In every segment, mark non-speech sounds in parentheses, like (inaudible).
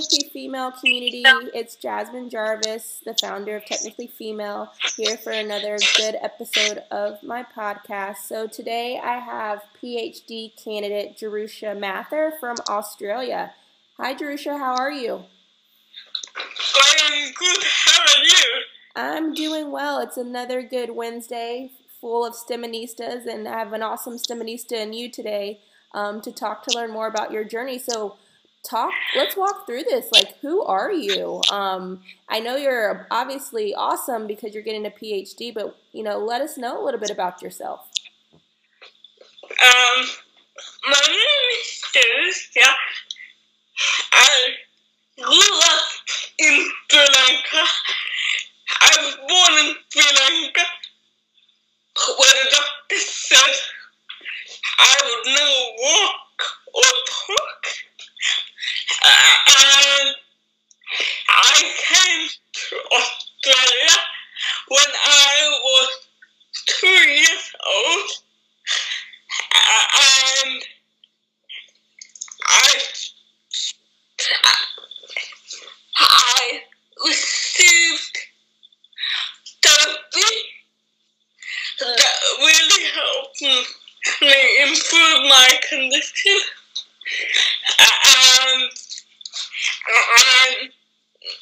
Technically Female community. It's Jasmine Jarvis, the founder of Technically Female, here for another good episode of my podcast. So today I have PhD candidate Jerusha Mather from Australia. Hi, Jerusha. How are you? I am good. How are you? I'm doing well. It's another good Wednesday full of STEMistas, and I have an awesome STEMista in you today um, to talk to learn more about your journey. So, talk. Let's walk through this. Like, who are you? Um, I know you're obviously awesome because you're getting a PhD, but you know, let us know a little bit about yourself. Um, my name is Jerusha. I grew up in Sri Lanka. I was born in Sri Lanka, where the doctor said I would never walk or talk. Improve my condition. And I'm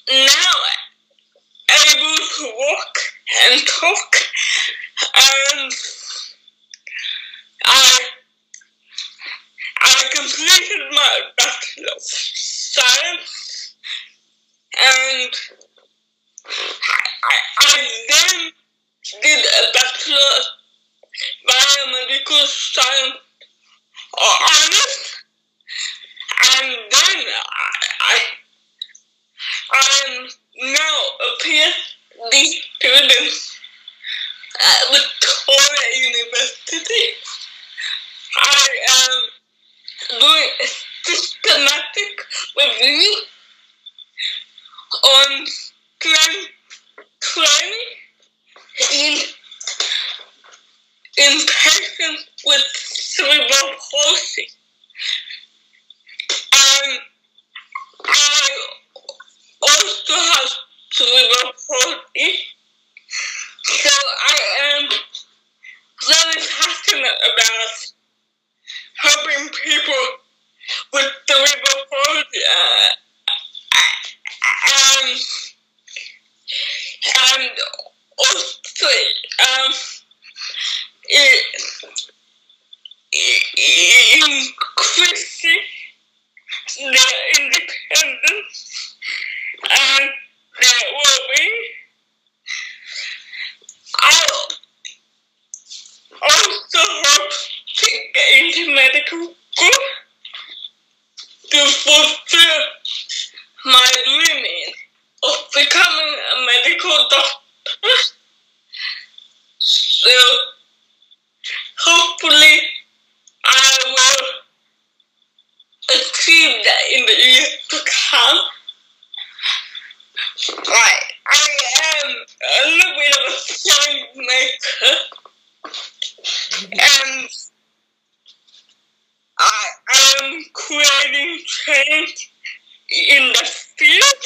now able to walk and talk. And I I completed my Bachelor of Science and I, I, I then did a Bachelor biomedical science honors, and then I, I am um, now a PhD student at Victoria University. I am doing systematic review on strength training in in patients with cerebral palsy. And I also have cerebral palsy, so I am very passionate about helping people with cerebral palsy. Uh, and, and also, um, increasing their independence and their well-being. I also hope to get into medical school to fulfill my dream of becoming a medical doctor. So hopefully I will achieve that in the years to come. I, I am a little bit of a change maker and I am creating change in the field.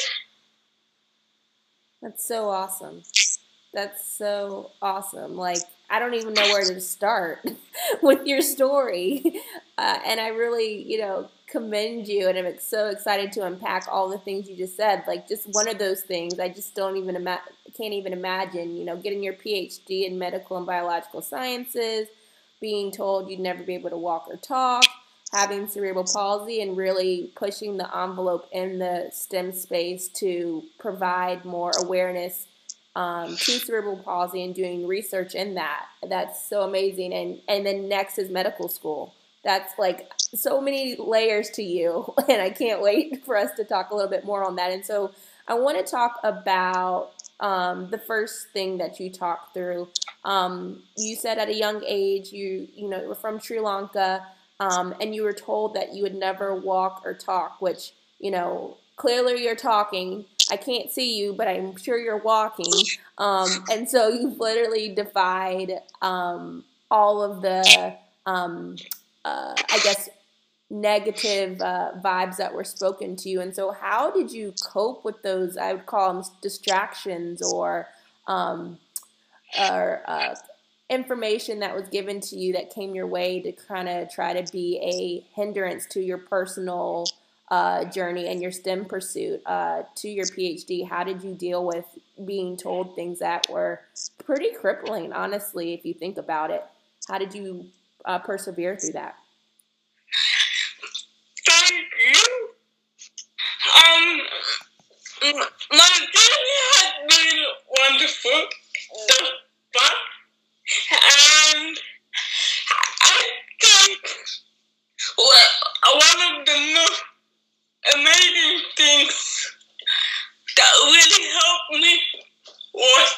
That's so awesome. That's so awesome. Like, I don't even know where to start (laughs) with your story. (laughs) Uh, and I really, you know, commend you. And I'm so excited to unpack all the things you just said. Like, just one of those things, I just don't even ima- can't even imagine, you know, getting your PhD in medical and biological sciences, being told you'd never be able to walk or talk, having cerebral palsy, and really pushing the envelope in the STEM space to provide more awareness um, to cerebral palsy and doing research in that. That's so amazing. And and then next is medical school. That's like so many layers to you, (laughs) and I can't wait (laughs) for us to talk a little bit more on that. And so I want to talk about um, the first thing that you talked through. Um, you said at a young age you you know you were from Sri Lanka, um, and you were told that you would never walk or talk, which you know clearly you're talking I can't see you, but I'm sure you're walking. Um, and so you've literally defied um, all of the, um, uh, I guess, negative uh, vibes that were spoken to you. And so, how did you cope with those? I would call them distractions or um, or uh, information that was given to you that came your way to kind of try to be a hindrance to your personal uh, journey and your STEM pursuit uh, to your PhD. How did you deal with being told things that were pretty crippling, honestly, if you think about it? How did you uh, persevere through that? Thank you. Um, my journey has been wonderful thus far, and I think one of the most amazing things that really helped me was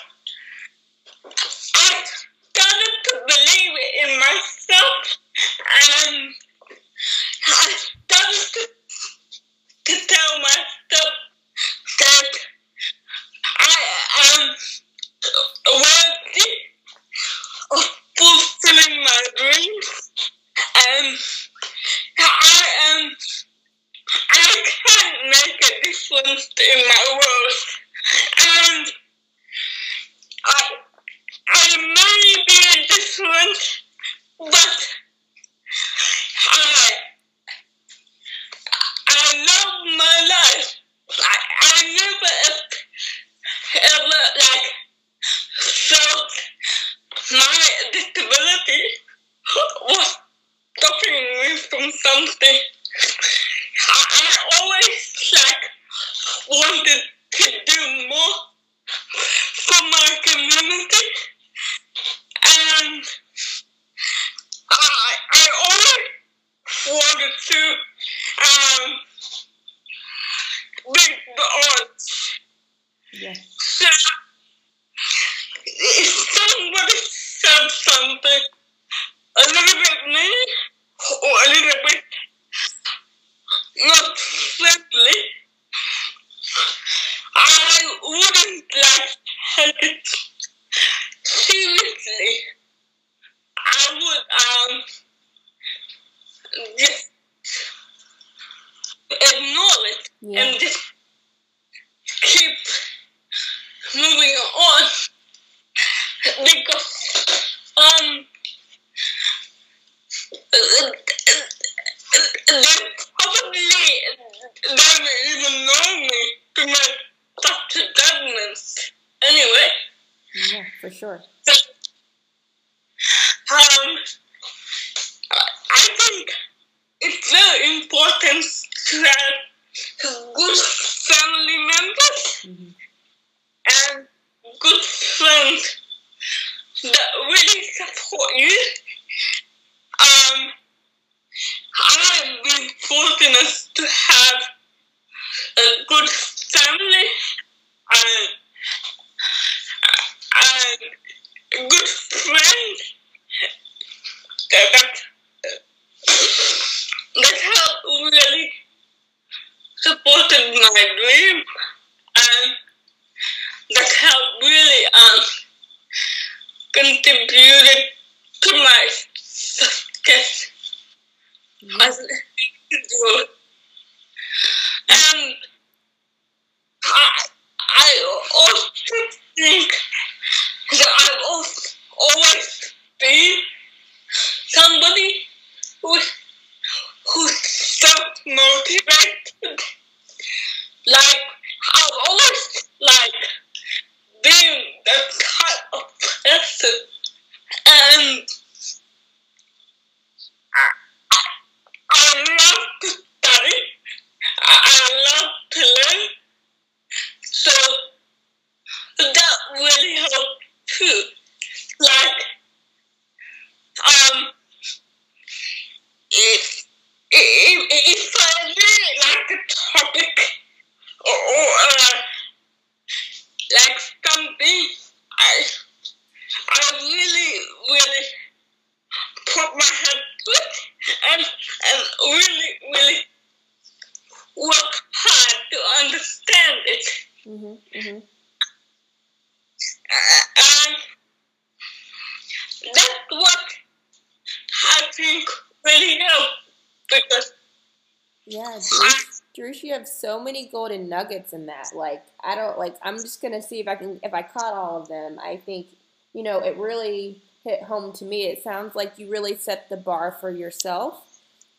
I started to believe in myself and I started to, to tell myself that I am worthy of fulfilling my dreams and I am I can make a difference in my world. And I, I may be a difference, but I, I love my life. I, I never ever like felt my disability was stopping me from something. I, I always like wanted to do more for my community, and I I always wanted to um beat the odds. Yeah. So if somebody said something a little bit mean or a little bit not friendly, I wouldn't like take it seriously. I would um just ignore it Yeah. and just keep moving on because um they probably don't even know me to make such judgments anyway. Yeah, for sure. Um, I think it's very important to have good family members hmm and good friends that really support you. Um, I've been fortunate to have a good family and, and good friends that, that, have really supported my dream and that have really um, contributed to my success as an individual. And I, I also think that I've also always been somebody who, who's self-motivated. Like, I've always, like, been that type of person. And I, I, I love to study. I, I love to learn. So that really helped too. Like, um, if, if, if I really like a topic or, or uh, like something, I, I really, really put my head to it and, and really, really work hard to understand it. hmm hmm Uh, and that's what I think really helped because Yeah, Drush, Drush, you have so many golden nuggets in that. Like, I don't like. I'm just gonna see if I can if I caught all of them. I think you know it really hit home to me. It sounds like you really set the bar for yourself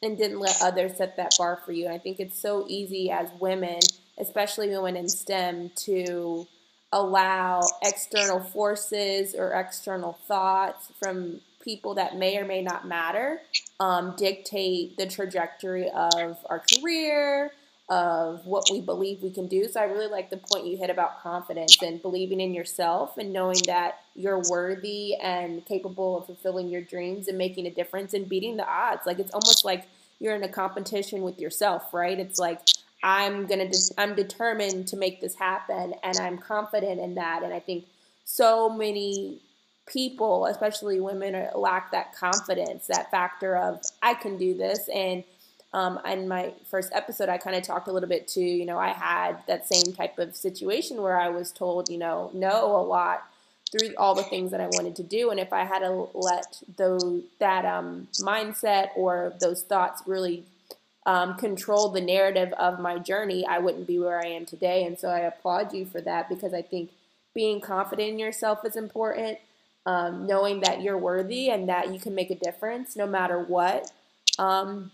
and didn't let others set that bar for you. And I think it's so easy as women, especially women in STEM, to allow external forces or external thoughts from people that may or may not matter um, dictate the trajectory of our career, of what we believe we can do. So I really like the point you hit about confidence and believing in yourself and knowing that you're worthy and capable of fulfilling your dreams and making a difference and beating the odds. Like it's almost like you're in a competition with yourself, right? It's like I'm gonna, de- I'm determined to make this happen, and I'm confident in that. And I think so many people, especially women, lack that confidence, that factor of I can do this. And um, in my first episode, I kind of talked a little bit to, you know, I had that same type of situation where I was told, you know, no a lot through all the things that I wanted to do. And if I had to let those that um, mindset or those thoughts really um, control the narrative of my journey, I wouldn't be where I am today. And so I applaud you for that because I think being confident in yourself is important um, knowing that you're worthy and that you can make a difference no matter what um,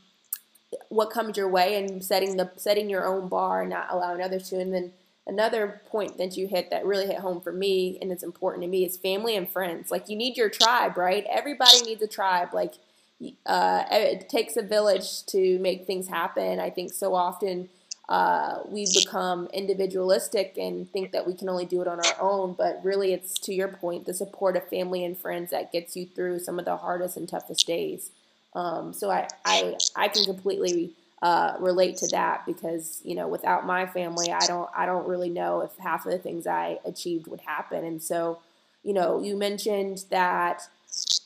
what comes your way and setting the setting your own bar and not allowing others to. And then another point that you hit that really hit home for me and it's important to me is family and friends. Like you need your tribe right? Everybody needs a tribe. Like uh, it takes a village to make things happen. I think so often uh, we become individualistic and think that we can only do it on our own. But really, it's to your point, the support of family and friends that gets you through some of the hardest and toughest days. Um, so I, I, I can completely uh, relate to that because you know without my family, I don't I don't really know if half of the things I achieved would happen. And so, you know, you mentioned that.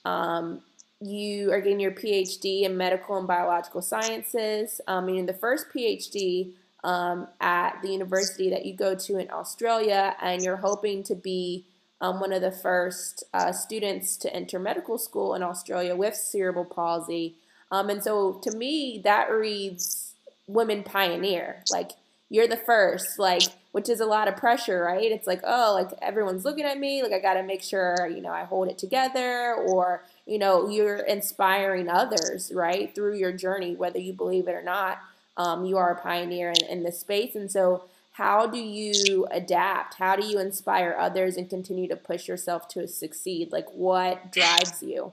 Um, you are getting your PhD in medical and biological sciences. Um, and the first PhD um, at the university that you go to in Australia, and you're hoping to be um, one of the first uh, students to enter medical school in Australia with cerebral palsy. Um, and so to me, that reads women pioneer. Like, you're the first, like, which is a lot of pressure, right? It's like, oh, like everyone's looking at me, like I got to make sure, you know, I hold it together, or, you know, you're inspiring others, right, through your journey, whether you believe it or not um, you are a pioneer in, in this space. And so, how do you adapt? How do you inspire others and continue to push yourself to succeed? Like, what drives you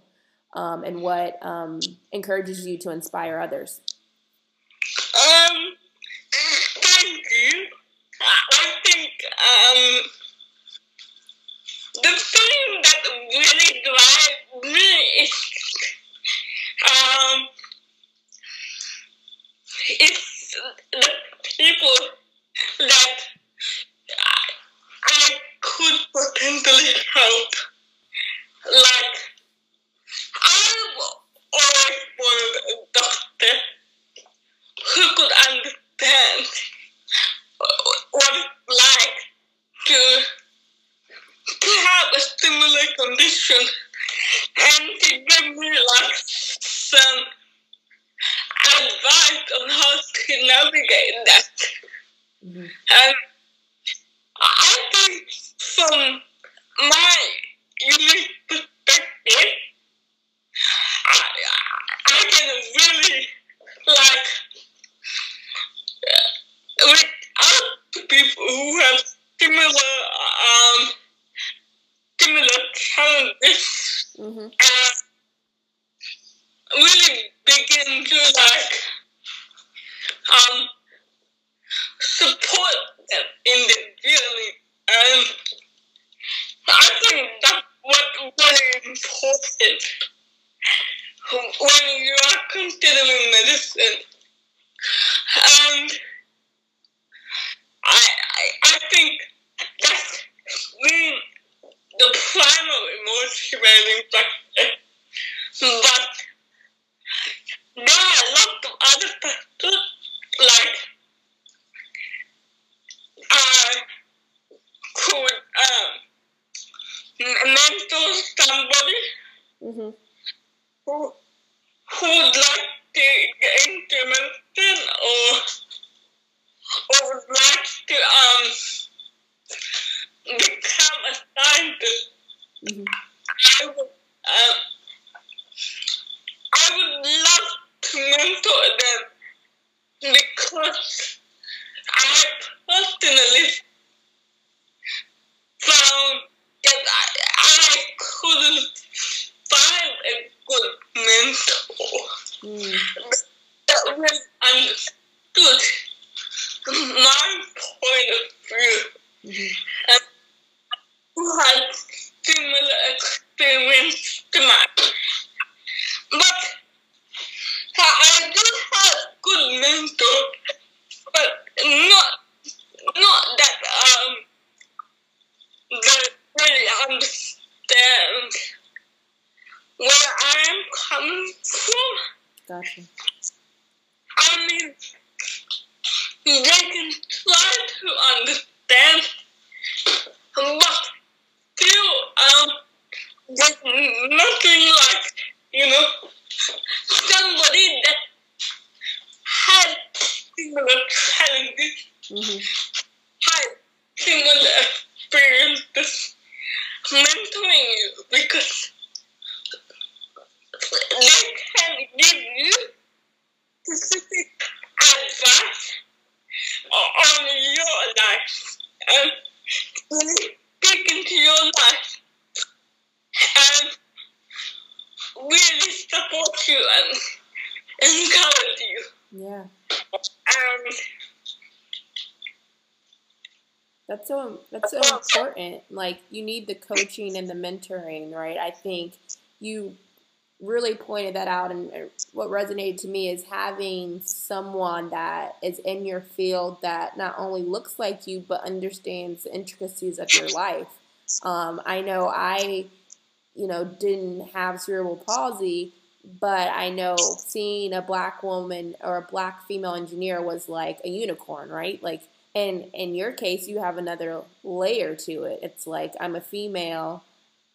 um, and what um, encourages you to inspire others? Um, thank you. I think um, the thing that really drives me is um, it's the people that I could potentially help. Like, I've always wanted a doctor who could understand what it's like to, to have a similar condition and to give me like some advice on how to navigate that. Mm-hmm. And I think from my unique perspective, I, I can really like uh, reach out to people who have similar um similar challenges mm-hmm. and really begin to like um support them individually, and I think that's what really important. When you are considering medicine and I I, I think that's the primary motivating factor. But there are lots of other factors like I could um mentor somebody mm-hmm. who who would like to get into medicine or or would like to um become a scientist. Mm-hmm. I would um, I would love to mentor them because I personally found that I, I couldn't find a good mentor Mm. that really understood my point of view Mhm. who had similar experience to mine. But I do have good mentors, but not not that um that really understand where I'm coming from. Gotcha. I mean, they can try to understand, but still, um, there's nothing like, you know, somebody that had similar challenges, hmm had similar experiences mentoring you because they can give you specific advice on your life and really dig into your life and really support you and encourage you. Yeah. And That's so that's so important. Like you need the coaching and the mentoring, right? I think you really pointed that out and what resonated to me is having someone that is in your field that not only looks like you but understands the intricacies of your life. Um, I know I, you know, didn't have cerebral palsy, but I know seeing a black woman or a black female engineer was like a unicorn, right? Like and in your case, you have another layer to it. It's like I'm a female,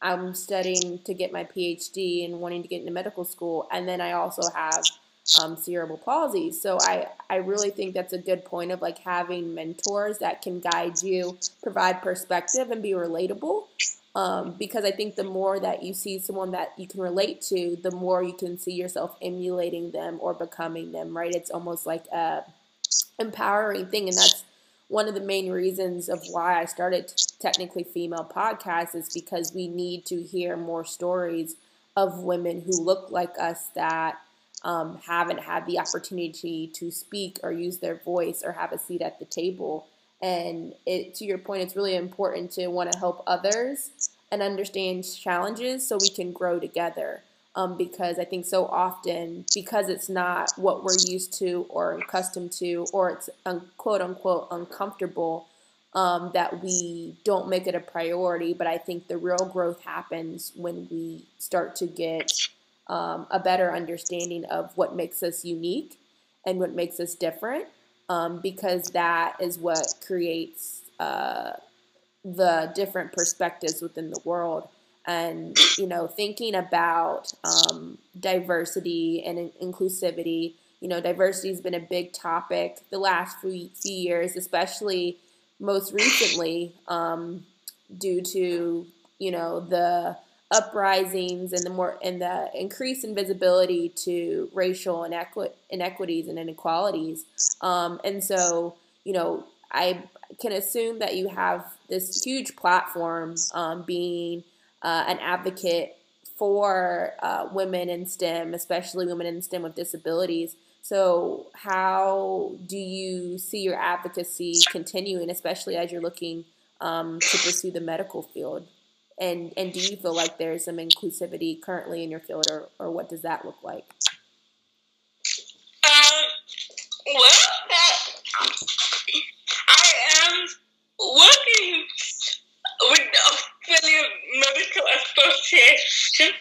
I'm studying to get my PhD and wanting to get into medical school, and then I also have um, cerebral palsy. So I, I really think that's a good point of like having mentors that can guide you, provide perspective, and be relatable. Um, because I think the more that you see someone that you can relate to, the more you can see yourself emulating them or becoming them. Right? It's almost like a empowering thing, and that's one of the main reasons of why I started technically female podcast is because we need to hear more stories of women who look like us that um, haven't had the opportunity to speak or use their voice or have a seat at the table. And it, to your point, it's really important to want to help others and understand challenges so we can grow together. Um, because I think so often, because it's not what we're used to or accustomed to, or it's un- quote unquote uncomfortable, um, that we don't make it a priority. But I think the real growth happens when we start to get um, a better understanding of what makes us unique and what makes us different, um, because that is what creates uh, the different perspectives within the world and you know thinking about um, diversity and in- inclusivity. You know diversity has been a big topic the last few, few years especially most recently um, due to you know the uprisings and the more and the increase in visibility to racial inequi- inequities and inequalities. Um, and so you know i can assume that you have this huge platform um, being uh, an advocate for uh, women in STEM, especially women in STEM with disabilities. So, how do you see your advocacy continuing, especially as you're looking um, to pursue the medical field? And and do you feel like there's some inclusivity currently in your field, or, or what does that look like? Um, well, I am working with the Australian Medical Association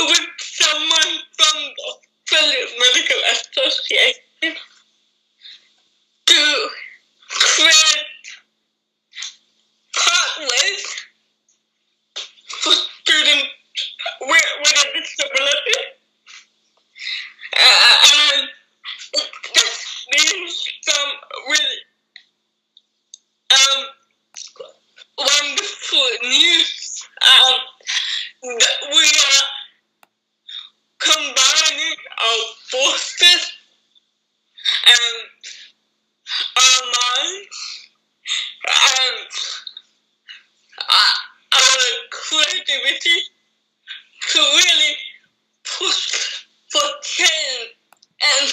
with someone from the Australian Medical Association to create pathways for students with, with a disability. Uh, and that's been some really um, wonderful news um, that we are combining our resources and our minds and our creativity to really push for change and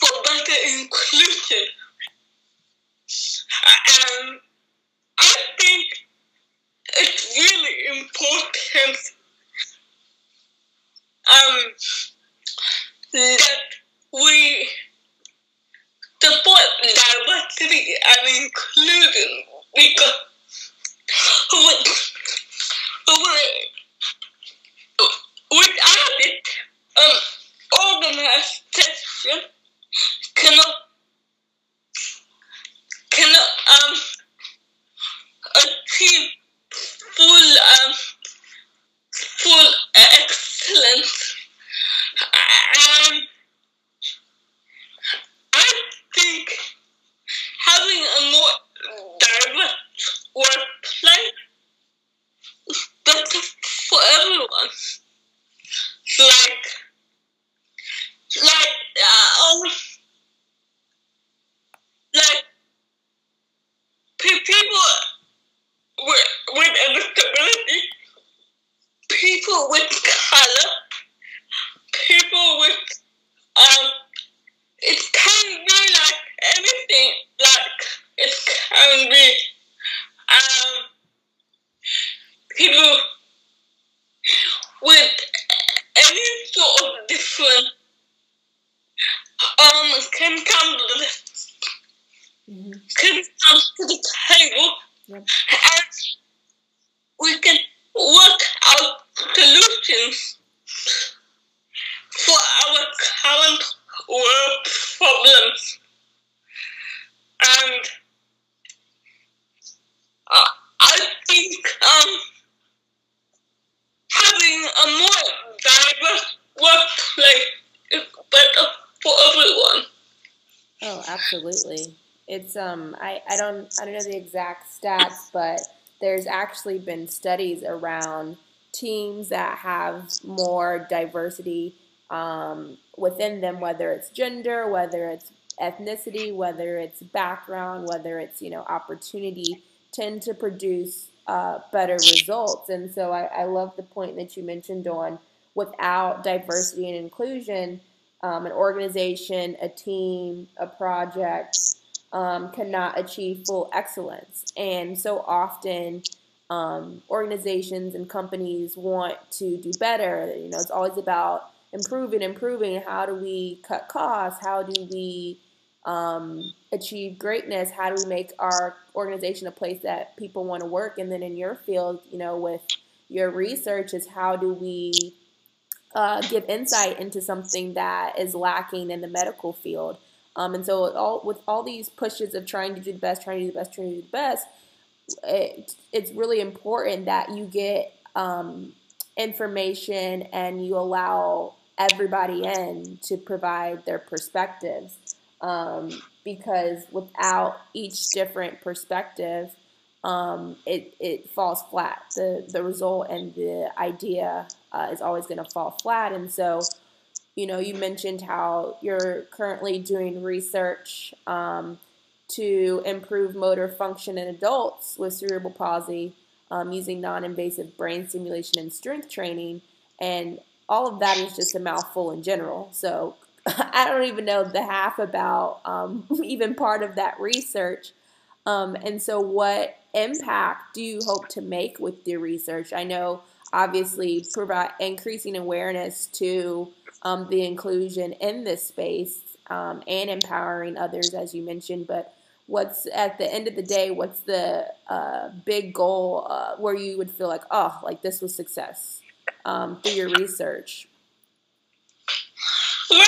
for better inclusion. And I think it's really important um, that we support diversity and inclusion because with, without it, um, organization cannot cannot um achieve full um full excellence. Um, I think having a more diverse workplace is better for everyone. Like, like, uh, um, like pe- people with, a disability, people with color, people with um it can be like anything like it can be um people with any sort of different um can come to the hmm can come to the table Yep. and we can work out solutions for our current world problems. And uh, I think um, having a more diverse workplace is better for everyone. Oh, absolutely. It's um I, I don't I don't know the exact stats, but there's actually been studies around teams that have more diversity um, within them, whether it's gender, whether it's ethnicity, whether it's background, whether it's you know opportunity, tend to produce uh, better results. And so I, I love the point that you mentioned on without diversity and inclusion, um, an organization, a team, a project um, cannot achieve full excellence. And so often, um, organizations and companies want to do better. You know, it's always about improving, improving. How do we cut costs? How do we um, achieve greatness? How do we make our organization a place that people want to work? And then in your field, you know, with your research, is how do we uh, give insight into something that is lacking in the medical field? Um, and so, all with all these pushes of trying to do the best, trying to do the best, trying to do the best, it, it's really important that you get um, information and you allow everybody in to provide their perspectives. Um, because without each different perspective, um, it, it falls flat. The, the result and the idea uh, is always going to fall flat. And so, you know, you mentioned how you're currently doing research um, to improve motor function in adults with cerebral palsy um, using non invasive brain stimulation and strength training. And all of that is just a mouthful in general. So (laughs) I don't even know the half about um, (laughs) even part of that research. Um, and so, what impact do you hope to make with your research? I know, obviously, provide increasing awareness to um, the inclusion in this space um, and empowering others, as you mentioned. But what's at the end of the day, what's the uh, big goal uh, where you would feel like, oh, like this was success um, through your research? Well,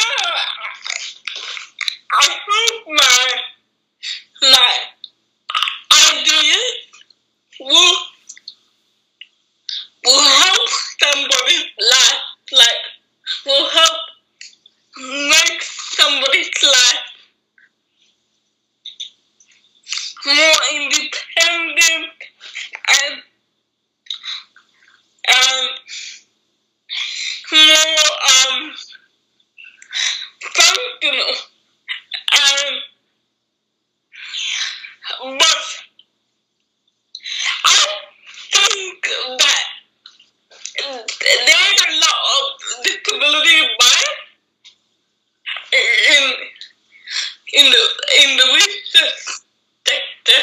I think my my ideas will somebody's life, like will help make somebody's life more independent and um more um functional And but I think that there's a lot of disability bias in in the in the research sector.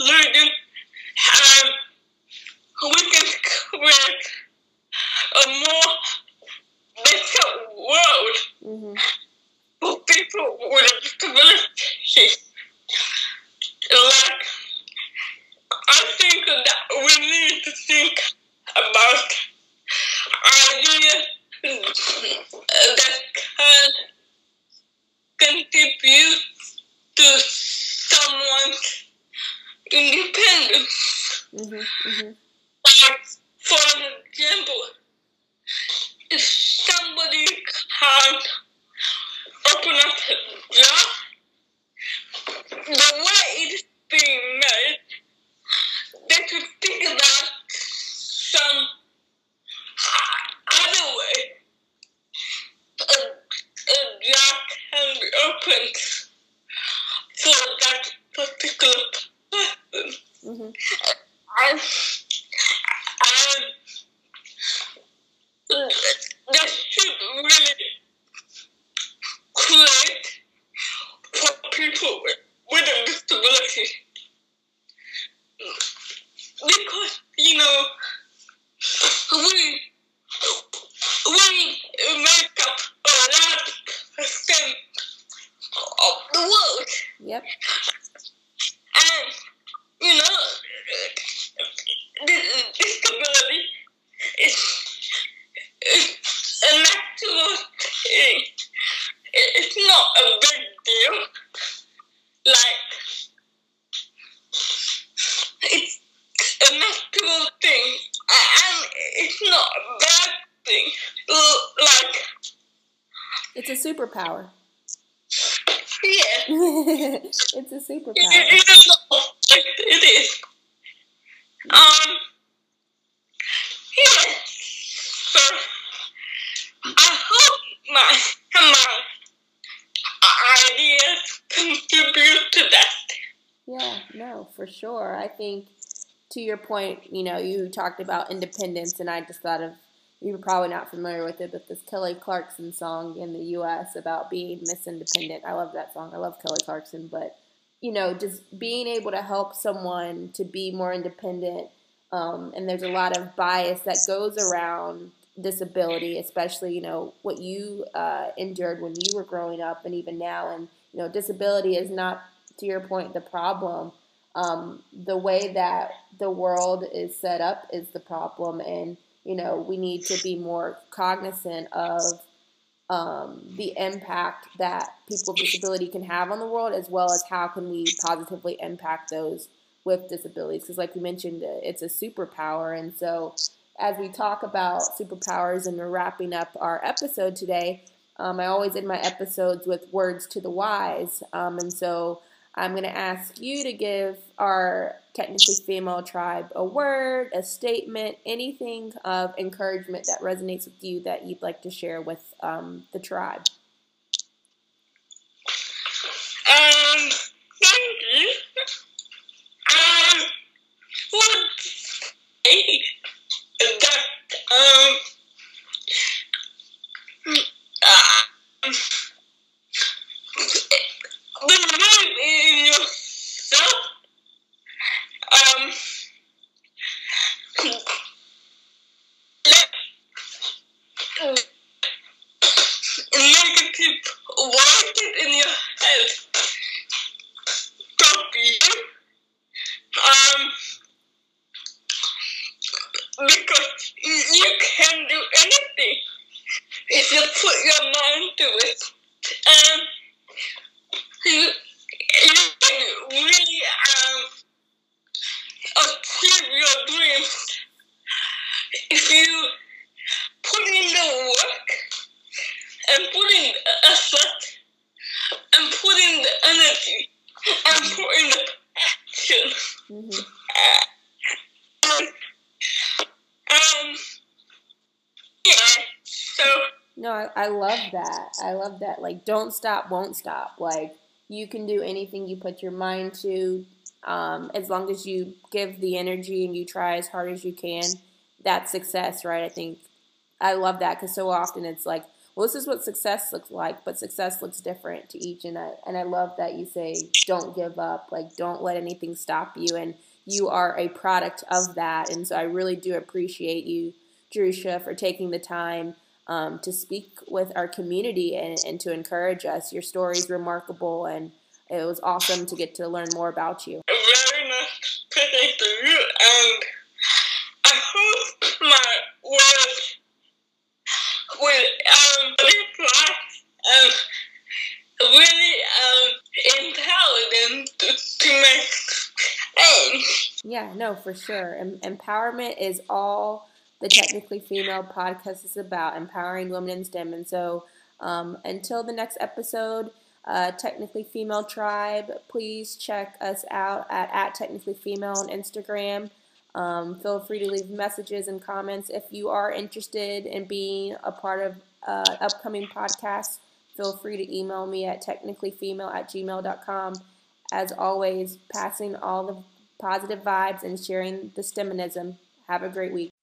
Inclusion, um, we can create a more better world hmm for people with disabilities. Like, I think that we need to think about ideas that can contribute to someone's independence. hmm hmm Like, for example, if somebody can open up a job, the way it's being made, they should think about some other way a, a job can be opened for that particular person. hmm And, and that should really create for people with, with a disability. Because, you know, we, we make up a large percent of the world. Yep. And, you know, dis- disability is, is a natural thing. It's not a big deal. Like, it's a natural thing. And it's not a bad thing. Like, It's a superpower. yeah. (laughs) it's a superpower. it, it, it is. Um, yeah. So, I hope my, my ideas contribute to that. Yeah, no, for sure. I think to your point, you know, you talked about independence, and I just thought of you were probably not familiar with it, but this Kelly Clarkson song in the U.S. about being Miss Independent. I love that song. I love Kelly Clarkson, but you know, just being able to help someone to be more independent. Um, and there's a lot of bias that goes around disability, especially you know what you uh, endured when you were growing up, and even now. And you know, disability is not, to your point, the problem. Um, the way that the world is set up is the problem, and you know, we need to be more cognizant of um, the impact that people with disability can have on the world, as well as how can we positively impact those with disabilities. Because, like we mentioned, uh, it's a superpower, and so as we talk about superpowers and we're wrapping up our episode today, um, I always end my episodes with words to the wise, um, and so I'm going to ask you to give our technically female tribe a word, a statement, anything of encouragement that resonates with you that you'd like to share with um, the tribe. Um, thank you. Um, would say that, um, um, believe in yourself. Um, let negative voices in your head stop you. Um, because you can do anything if you put your mind to it. Um, you, you can really um, achieve your dreams if you put in the work and put in the effort and put in the energy and put in the passion. hmm Um, um, yeah, so No, I, love that. I love that. Like, don't stop, won't stop. Like, you can do anything you put your mind to, um, as long as you give the energy and you try as hard as you can. That's success, right? I think I love that because so often it's like, well, this is what success looks like, but success looks different to each. And I and I love that you say, don't give up. Like, don't let anything stop you. And you are a product of that. And so I really do appreciate you, Jerusha, for taking the time um, to speak with our community and, and to encourage us. Your story is remarkable, and it was awesome to get to learn more about you. Very nice speaking to you, and I hope my words will um, and really um, empower them to, to make change. Yeah, no, for sure. Em- empowerment is all the Technically Female podcast is about empowering women in STEM. And so um, until the next episode, uh, Technically Female Tribe, please check us out at, at Technically Female on Instagram. Um, feel free to leave messages and comments. If you are interested in being a part of uh, upcoming podcasts, feel free to email me at technicallyfemale at gmail.com. As always, passing all the positive vibes and sharing the STEMinism. Have a great week.